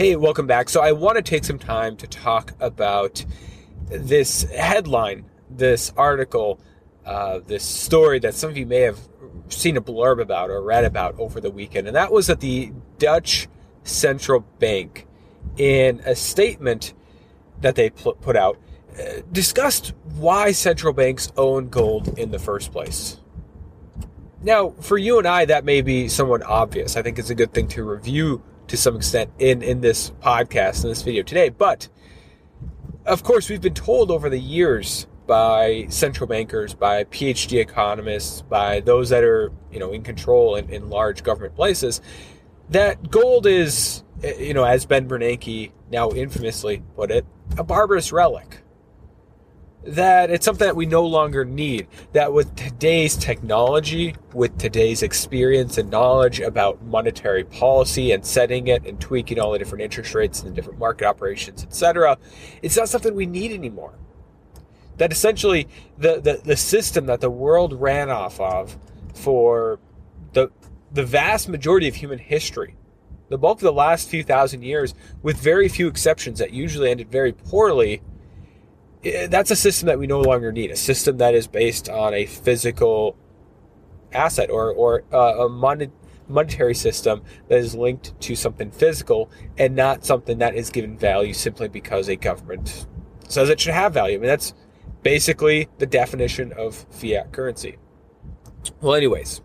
Hey, welcome back. So, I want to take some time to talk about this headline, this article, uh, this story that some of you may have seen a blurb about or read about over the weekend. And that was that the Dutch Central Bank, in a statement that they put out, uh, discussed why central banks own gold in the first place. Now, for you and I, that may be somewhat obvious. I think it's a good thing to review to some extent in, in this podcast, in this video today. But of course, we've been told over the years by central bankers, by PhD economists, by those that are you know in control in, in large government places, that gold is, eh, you know, as Ben Bernanke now infamously put it, a barbarous relic that it's something that we no longer need. That with today's technology, with today's experience and knowledge about monetary policy and setting it and tweaking all the different interest rates and the different market operations, etc., it's not something we need anymore. That essentially the, the, the system that the world ran off of for the the vast majority of human history, the bulk of the last few thousand years, with very few exceptions that usually ended very poorly, that's a system that we no longer need. A system that is based on a physical asset or or uh, a mon- monetary system that is linked to something physical and not something that is given value simply because a government says it should have value. I mean, that's basically the definition of fiat currency. Well, anyways,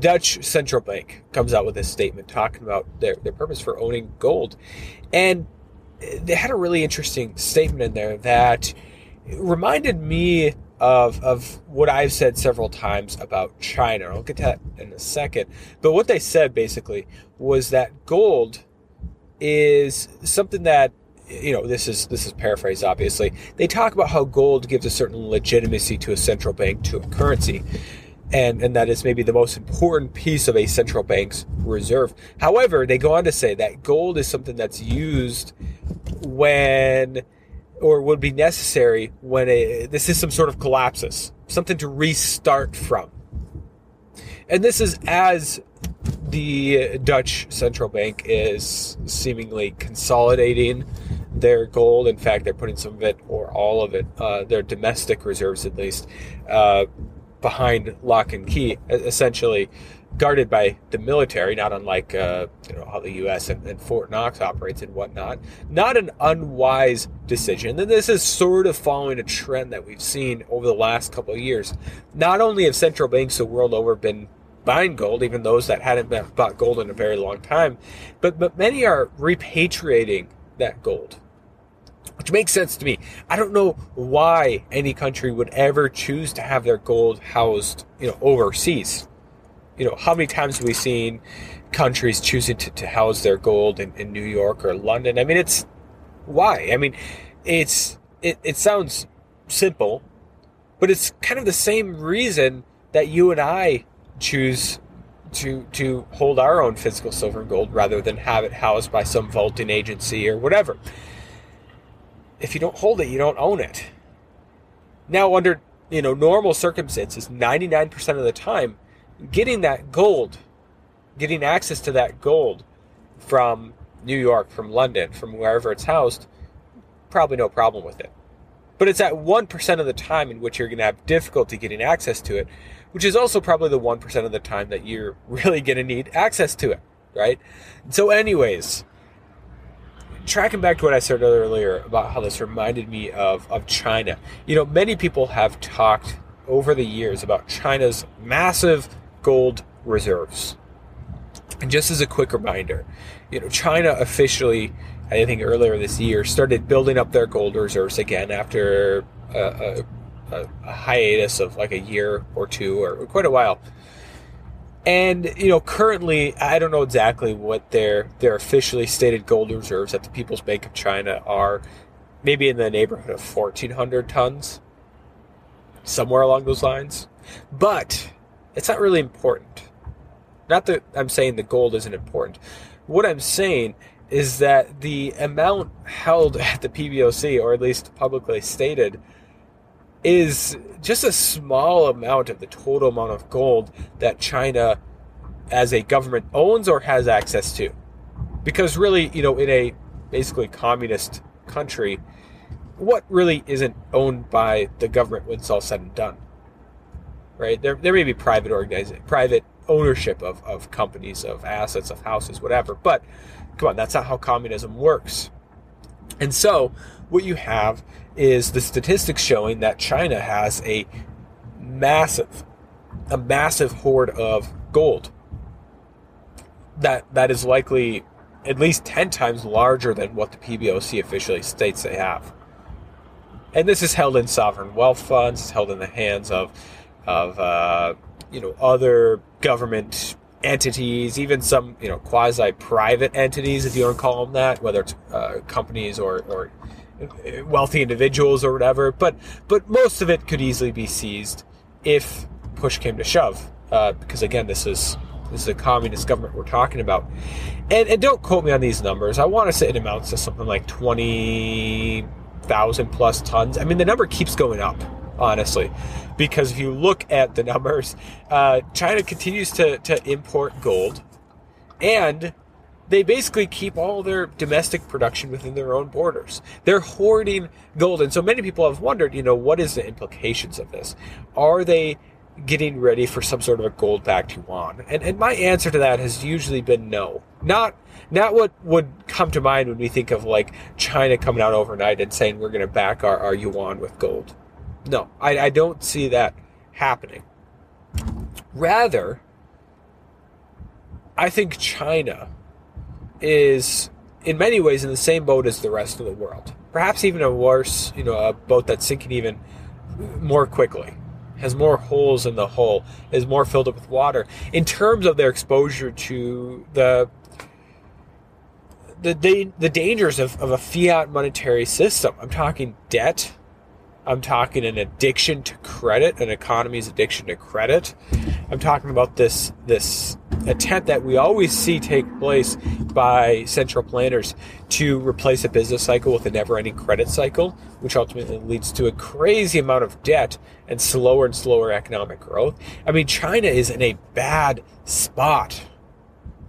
Dutch central bank comes out with this statement talking about their, their purpose for owning gold. And they had a really interesting statement in there that reminded me of of what I've said several times about China. I'll get to that in a second. But what they said basically was that gold is something that you know this is this is paraphrased obviously they talk about how gold gives a certain legitimacy to a central bank to a currency and and that is maybe the most important piece of a central bank's reserve however they go on to say that gold is something that's used when or would be necessary when a, the system sort of collapses, something to restart from. And this is as the Dutch central bank is seemingly consolidating their gold. In fact, they're putting some of it or all of it, uh, their domestic reserves at least, uh, behind lock and key, essentially guarded by the military, not unlike uh, you know how the U.S. And, and, Fort Knox operates and whatnot. Not an unwise decision. And this is sort of following a trend that we've seen over the last couple of years. Not only have central banks the world over been buying gold, even those that hadn't been, bought gold in a very long time, but but many are repatriating that gold. Which makes sense to me. I don't know why any country would ever choose to have their gold housed, you know, overseas you know, how many times have we seen countries choosing to, to house their gold in, in New York or London? I mean, it's why? I mean, it's it, it sounds simple, but it's kind of the same reason that you and I choose to to hold our own physical silver and gold rather than have it housed by some vaulting agency or whatever. If you don't hold it, you don't own it. Now, under you know normal circumstances, ninety nine percent of the time, getting that gold, getting access to that gold from New York, from London, from wherever it's housed, probably no problem with it. But it's that 1% of the time in which you're going to have difficulty getting access to it, which is also probably the 1% of the time that you're really going to need access to it, right? So, anyways, tracking back to what I said earlier about how this reminded me of, of China. You know, many people have talked over the years about China's massive gold reserves. And just as a quick reminder, you know, China officially, I think earlier this year, started building up their gold reserves again after a, a, a hiatus of like a year or two or quite a while. And you know, currently, I don't know exactly what their their officially stated gold reserves at the People's Bank of China are. Maybe in the neighborhood of 1,400 tons, somewhere along those lines. But it's not really important. Not that I'm saying the gold isn't important. What I'm saying is that the amount held at the PBOC, or at least publicly stated, is just a small amount of the total amount of gold that China as a government owns or has access to. Because really, you know, in a basically communist country, what really isn't owned by the government when it's all said and done? Right? There, there may be private organizing, private ownership of, of companies, of assets, of houses, whatever. But come on, that's not how communism works. And so, what you have is the statistics showing that China has a massive, a massive hoard of gold. That that is likely at least ten times larger than what the PBOC officially states they have. And this is held in sovereign wealth funds. It's held in the hands of of uh, you know other government entities, even some you know quasi private entities, if you want to call them that, whether it's uh, companies or or wealthy individuals or whatever. But but most of it could easily be seized if push came to shove, uh, because again, this is this is a communist government we're talking about. And, and don't quote me on these numbers. I want to say it amounts to something like twenty thousand plus tons. I mean, the number keeps going up honestly. Because if you look at the numbers, uh, China continues to, to import gold and they basically keep all their domestic production within their own borders. They're hoarding gold. And so many people have wondered, you know, what is the implications of this? Are they getting ready for some sort of a gold backed yuan? And, and my answer to that has usually been no. Not not what would come to mind when we think of like China coming out overnight and saying we're going to back our, our yuan with gold. No, I, I don't see that happening. Rather, I think China is in many ways in the same boat as the rest of the world. Perhaps even a worse, you know, a boat that's sinking even more quickly, has more holes in the hull, is more filled up with water. In terms of their exposure to the the, the the dangers of, of a fiat monetary system. I'm talking debt, I'm talking an addiction to credit, an economy's addiction to credit. I'm talking about this this attempt that we always see take place by central planners to replace a business cycle with a never-ending credit cycle, which ultimately leads to a crazy amount of debt and slower and slower economic growth. I mean, China is in a bad spot.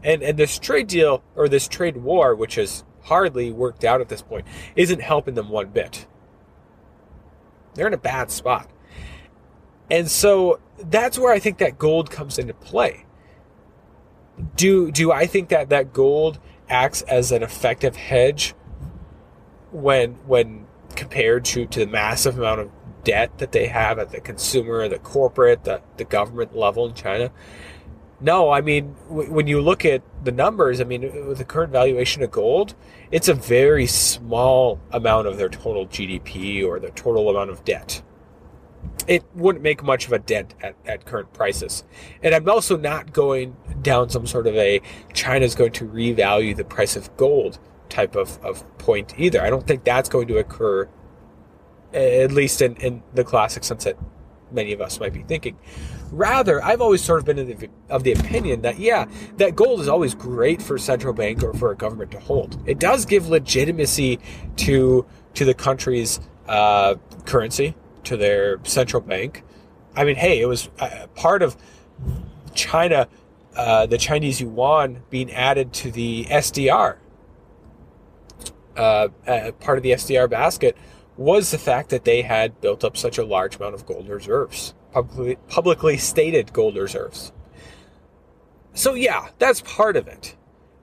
And and this trade deal or this trade war, which has hardly worked out at this point, isn't helping them one bit. They're in a bad spot. And so that's where I think that gold comes into play. Do do I think that that gold acts as an effective hedge when when compared to to the massive amount of debt that they have at the consumer, the corporate, the, the government level in China? No, I mean, w- when you look at the numbers, I mean, with the current valuation of gold, it's a very small amount of their total GDP or the total amount of debt. It wouldn't make much of a dent at, at current prices. And I'm also not going down some sort of a China's going to revalue the price of gold type of, of point either. I don't think that's going to occur, at least in, in the classic sense that many of us might be thinking. Rather, I've always sort of been the, of the opinion that, yeah, that gold is always great for a central bank or for a government to hold. It does give legitimacy to, to the country's uh, currency, to their central bank. I mean, hey, it was uh, part of China, uh, the Chinese yuan being added to the SDR. Uh, uh, part of the SDR basket was the fact that they had built up such a large amount of gold reserves, publicly, publicly stated gold reserves. So, yeah, that's part of it.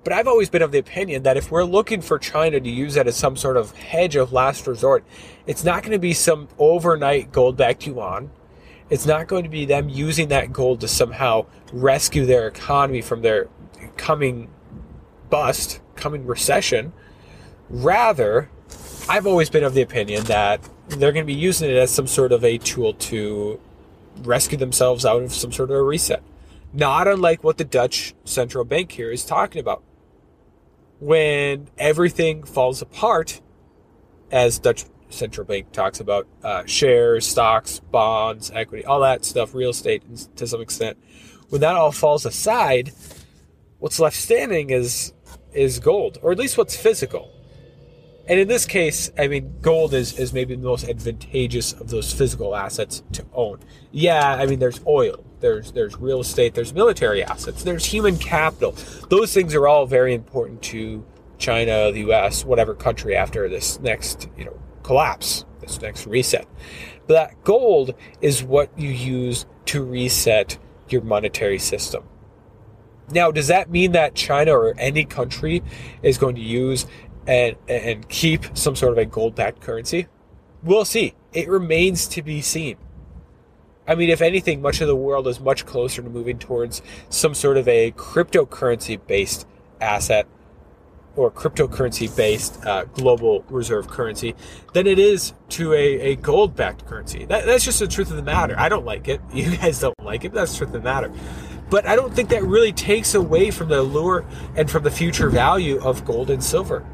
But I've always been of the opinion that if we're looking for China to use that as some sort of hedge of last resort, it's not going to be some overnight gold backed yuan. It's not going to be them using that gold to somehow rescue their economy from their coming bust, coming recession. Rather, I've always been of the opinion that they're going to be using it as some sort of a tool to rescue themselves out of some sort of a reset. Not unlike what the Dutch central bank here is talking about. When everything falls apart, as Dutch central bank talks about uh, shares, stocks, bonds, equity, all that stuff, real estate to some extent. When that all falls aside, what's left standing is is gold, or at least what's physical. And in this case, I mean, gold is, is maybe the most advantageous of those physical assets to own. Yeah, I mean, there's oil, there's there's real estate, there's military assets, there's human capital. Those things are all very important to China, the U.S., whatever country after this next you know collapse, this next reset. But that gold is what you use to reset your monetary system. Now, does that mean that China or any country is going to use and and keep some sort of a gold-backed currency? We'll see. It remains to be seen. I mean, if anything, much of the world is much closer to moving towards some sort of a cryptocurrency-based asset or cryptocurrency based uh, global reserve currency than it is to a, a gold backed currency. That, that's just the truth of the matter. I don't like it. You guys don't like it. that's the truth of the matter. But I don't think that really takes away from the allure and from the future value of gold and silver.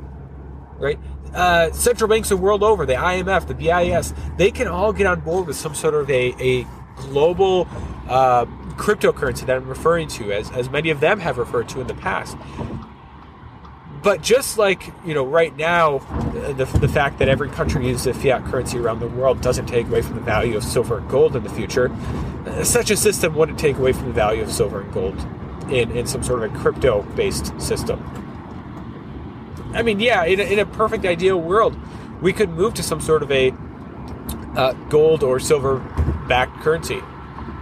Right? Uh, central banks the world over, the IMF, the BIS, they can all get on board with some sort of a, a global uh, cryptocurrency that I'm referring to, as, as many of them have referred to in the past. But just like you know right now the, the fact that every country uses a fiat currency around the world doesn't take away from the value of silver and gold in the future such a system wouldn't take away from the value of silver and gold in, in some sort of a crypto based system i mean yeah in a, in a perfect ideal world we could move to some sort of a uh, gold or silver backed currency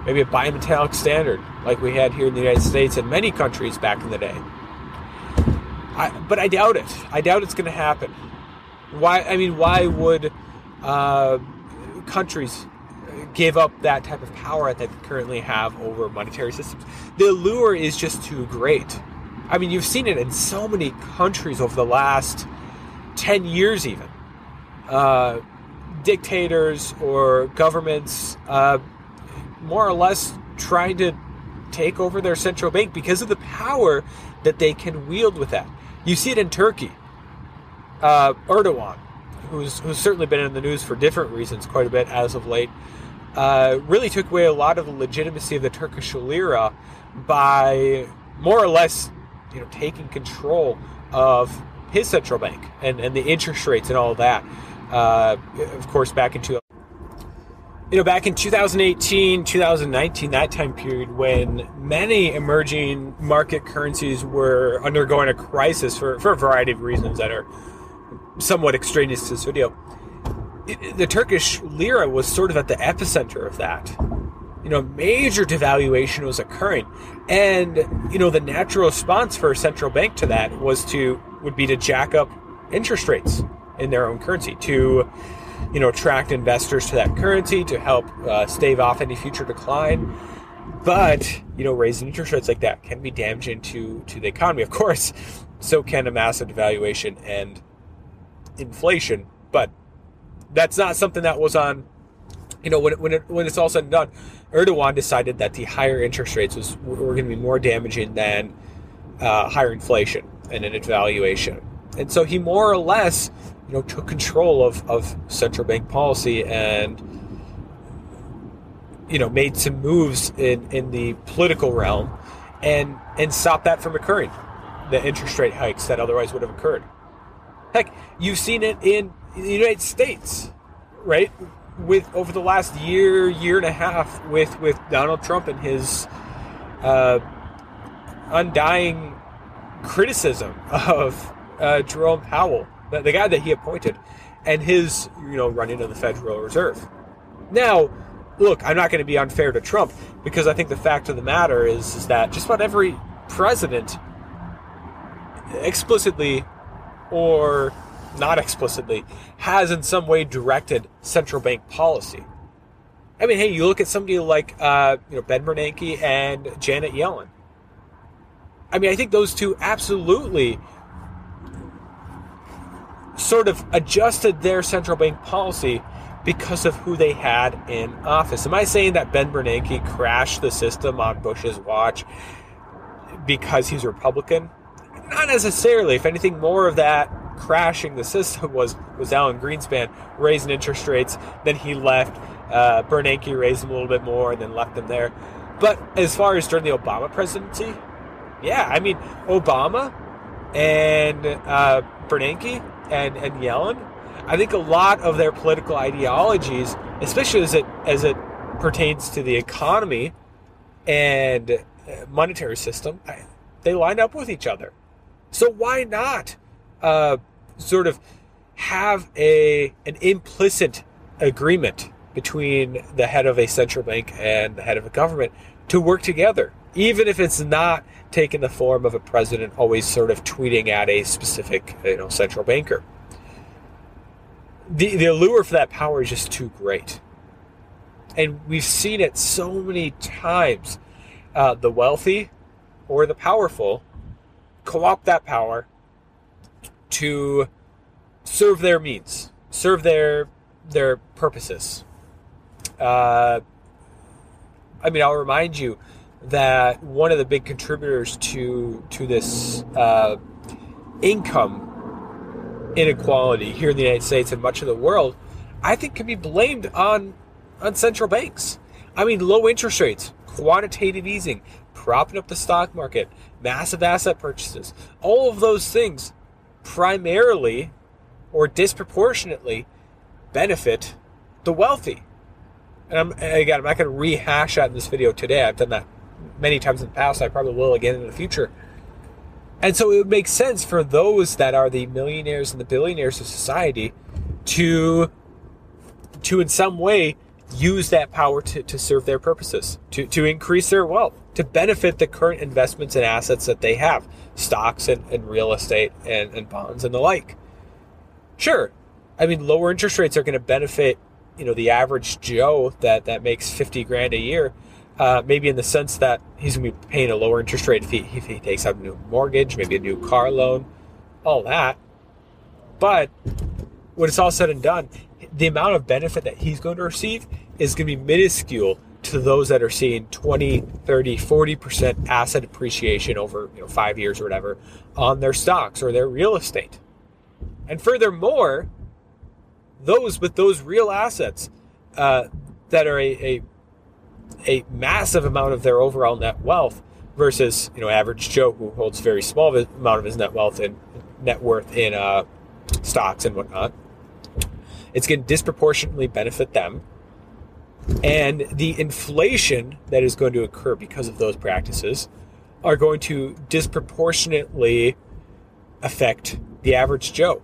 maybe a bimetallic standard like we had here in the united states and many countries back in the day I, but I doubt it. I doubt it's going to happen. Why? I mean, why would uh, countries give up that type of power that they currently have over monetary systems? The allure is just too great. I mean, you've seen it in so many countries over the last ten years, even. Uh, dictators or governments, uh, more or less, trying to take over their central bank because of the power that they can wield with that. You see it in Turkey. Uh, Erdogan, who's, who's certainly been in the news for different reasons quite a bit as of late, uh, really took away a lot of the legitimacy of the Turkish lira by more or less, you know, taking control of his central bank and, and the interest rates and all that. Uh, of course, back into you know, back in 2018, 2019, that time period when many emerging market currencies were undergoing a crisis for, for a variety of reasons that are somewhat extraneous to this video, it, the Turkish lira was sort of at the epicenter of that. You know, major devaluation was occurring. And, you know, the natural response for a central bank to that was to, would be to jack up interest rates in their own currency, to, you know, attract investors to that currency to help uh, stave off any future decline. But you know, raising interest rates like that can be damaging to to the economy. Of course, so can a massive devaluation and inflation. But that's not something that was on. You know, when when it, when it's all said and done, Erdogan decided that the higher interest rates was were going to be more damaging than uh, higher inflation and an devaluation. And so he more or less you know, took control of, of central bank policy and, you know, made some moves in, in the political realm and, and stopped that from occurring, the interest rate hikes that otherwise would have occurred. Heck, you've seen it in the United States, right? With over the last year, year and a half, with with Donald Trump and his uh, undying criticism of uh, Jerome Powell the, the guy that he appointed, and his you know running of the Federal Reserve. Now, look, I'm not going to be unfair to Trump because I think the fact of the matter is, is that just about every president, explicitly or not explicitly, has in some way directed central bank policy. I mean, hey, you look at somebody like uh, you know Ben Bernanke and Janet Yellen. I mean, I think those two absolutely sort of adjusted their central bank policy because of who they had in office. Am I saying that Ben Bernanke crashed the system on Bush's watch because he's Republican? Not necessarily. If anything, more of that crashing the system was was Alan Greenspan raising interest rates. Then he left. Uh, Bernanke raised them a little bit more and then left them there. But as far as during the Obama presidency, yeah, I mean Obama and uh, Bernanke and and Yellen. I think a lot of their political ideologies, especially as it as it pertains to the economy and uh, monetary system, they line up with each other. So why not uh, sort of have a an implicit agreement between the head of a central bank and the head of a government to work together, even if it's not taking the form of a president always sort of tweeting at a specific you know central banker. The the allure for that power is just too great, and we've seen it so many times. Uh, the wealthy or the powerful co-opt that power to serve their means, serve their their purposes. Uh, I mean, I'll remind you that one of the big contributors to to this uh, income inequality here in the United States and much of the world, I think, can be blamed on on central banks. I mean, low interest rates, quantitative easing, propping up the stock market, massive asset purchases, all of those things primarily or disproportionately benefit the wealthy. And I'm, again, I'm not going to rehash that in this video today. I've done that many times in the past. I probably will again in the future. And so it would make sense for those that are the millionaires and the billionaires of society to, to in some way use that power to, to serve their purposes, to, to increase their wealth, to benefit the current investments and assets that they have, stocks and, and real estate and, and bonds and the like. Sure, I mean lower interest rates are going to benefit, you know, the average Joe that, that makes 50 grand a year, uh, maybe in the sense that he's going to be paying a lower interest rate if he, if he takes out a new mortgage, maybe a new car loan, all that. But when it's all said and done, the amount of benefit that he's going to receive is going to be minuscule to those that are seeing 20, 30, 40% asset appreciation over you know, five years or whatever on their stocks or their real estate. And furthermore, those with those real assets uh, that are a, a, a massive amount of their overall net wealth versus you know average Joe who holds very small amount of his net wealth and net worth in uh, stocks and whatnot it's going to disproportionately benefit them. And the inflation that is going to occur because of those practices are going to disproportionately affect the average Joe.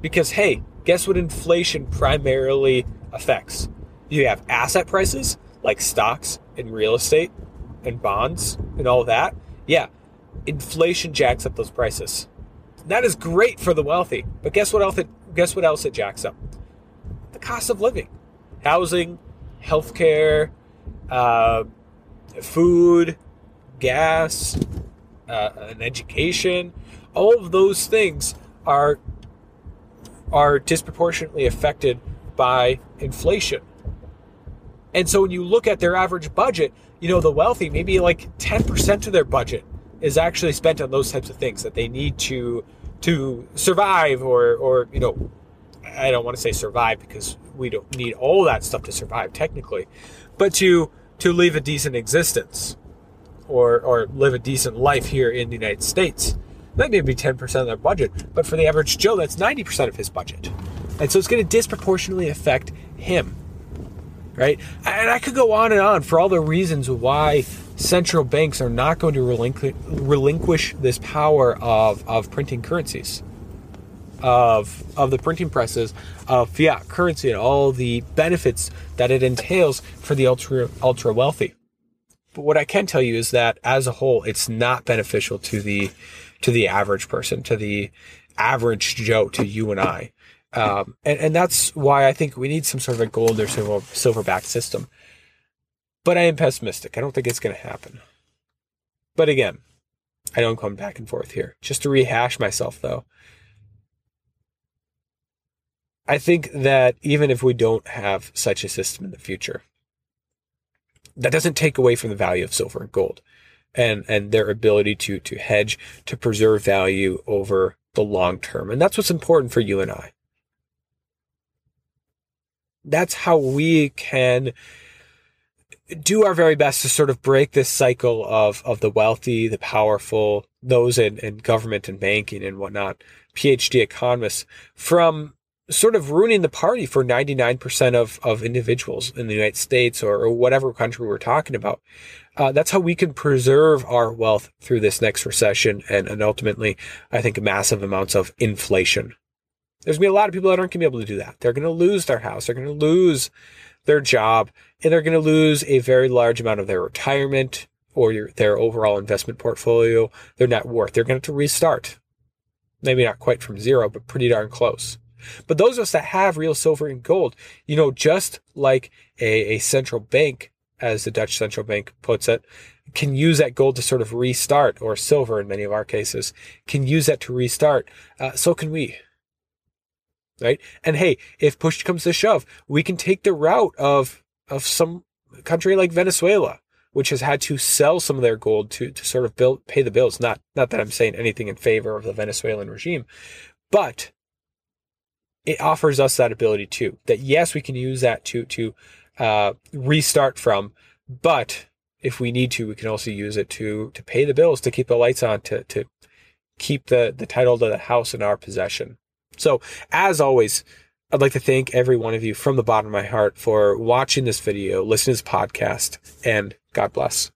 Because, hey, guess what inflation primarily affects? You have asset prices like stocks and real estate and bonds and all that. Yeah, inflation jacks up those prices. That is great for the wealthy. But guess what else it guess what else it jacks up? The cost of living, housing, healthcare, uh, food, gas, uh, and education. All of those things are are disproportionately affected by inflation. And so when you look at their average budget, you know, the wealthy, maybe like 10% of their budget is actually spent on those types of things that they need to to survive or or you know I don't want to say survive because we don't need all that stuff to survive technically, but to to live a decent existence or or live a decent life here in the United States. That may be 10% of their budget, but for the average Joe, that's 90% of his budget. And so it's going to disproportionately affect him. Right? And I could go on and on for all the reasons why central banks are not going to relinqu- relinquish this power of, of printing currencies, of, of the printing presses, of fiat currency, and all the benefits that it entails for the ultra, ultra wealthy. But what I can tell you is that as a whole, it's not beneficial to the, to the average person, to the average Joe, to you and I. Um, and, and that's why I think we need some sort of a gold or silver, silver system but I am pessimistic. I don't think it's going to happen. But again, I don't come back and forth here. Just to rehash myself, though, I think that even if we don't have such a system in the future, that doesn't take away from the value of silver and gold and, and their ability to, to hedge, to preserve value over the long term. And that's what's important for you and I. That's how we can do our very best to sort of break this cycle of, of the wealthy, the powerful, those in, in government and banking and whatnot, PhD economists from sort of ruining the party for 99% of, of individuals in the United States or, or whatever country we're talking about. Uh, that's how we can preserve our wealth through this next recession and, and ultimately, I think, massive amounts of inflation. There's going to be a lot of people that aren't going to be able to do that. They're going to lose their house. They're going to lose their job and they're going to lose a very large amount of their retirement or your, their overall investment portfolio, their net worth. They're going to have to restart. Maybe not quite from zero, but pretty darn close. But those of us that have real silver and gold, you know, just like a, a central bank, as the Dutch central bank puts it, can use that gold to sort of restart, or silver in many of our cases, can use that to restart. Uh, so can we. Right? And hey, if push comes to shove, we can take the route of of some country like Venezuela, which has had to sell some of their gold to, to sort of build, pay the bills. Not, not that I'm saying anything in favor of the Venezuelan regime, but it offers us that ability too. That yes, we can use that to, to, uh, restart from, but if we need to, we can also use it to, to pay the bills, to keep the lights on, to, to keep the, the title to the house in our possession. So as always, I'd like to thank every one of you from the bottom of my heart for watching this video, listening to this podcast, and God bless.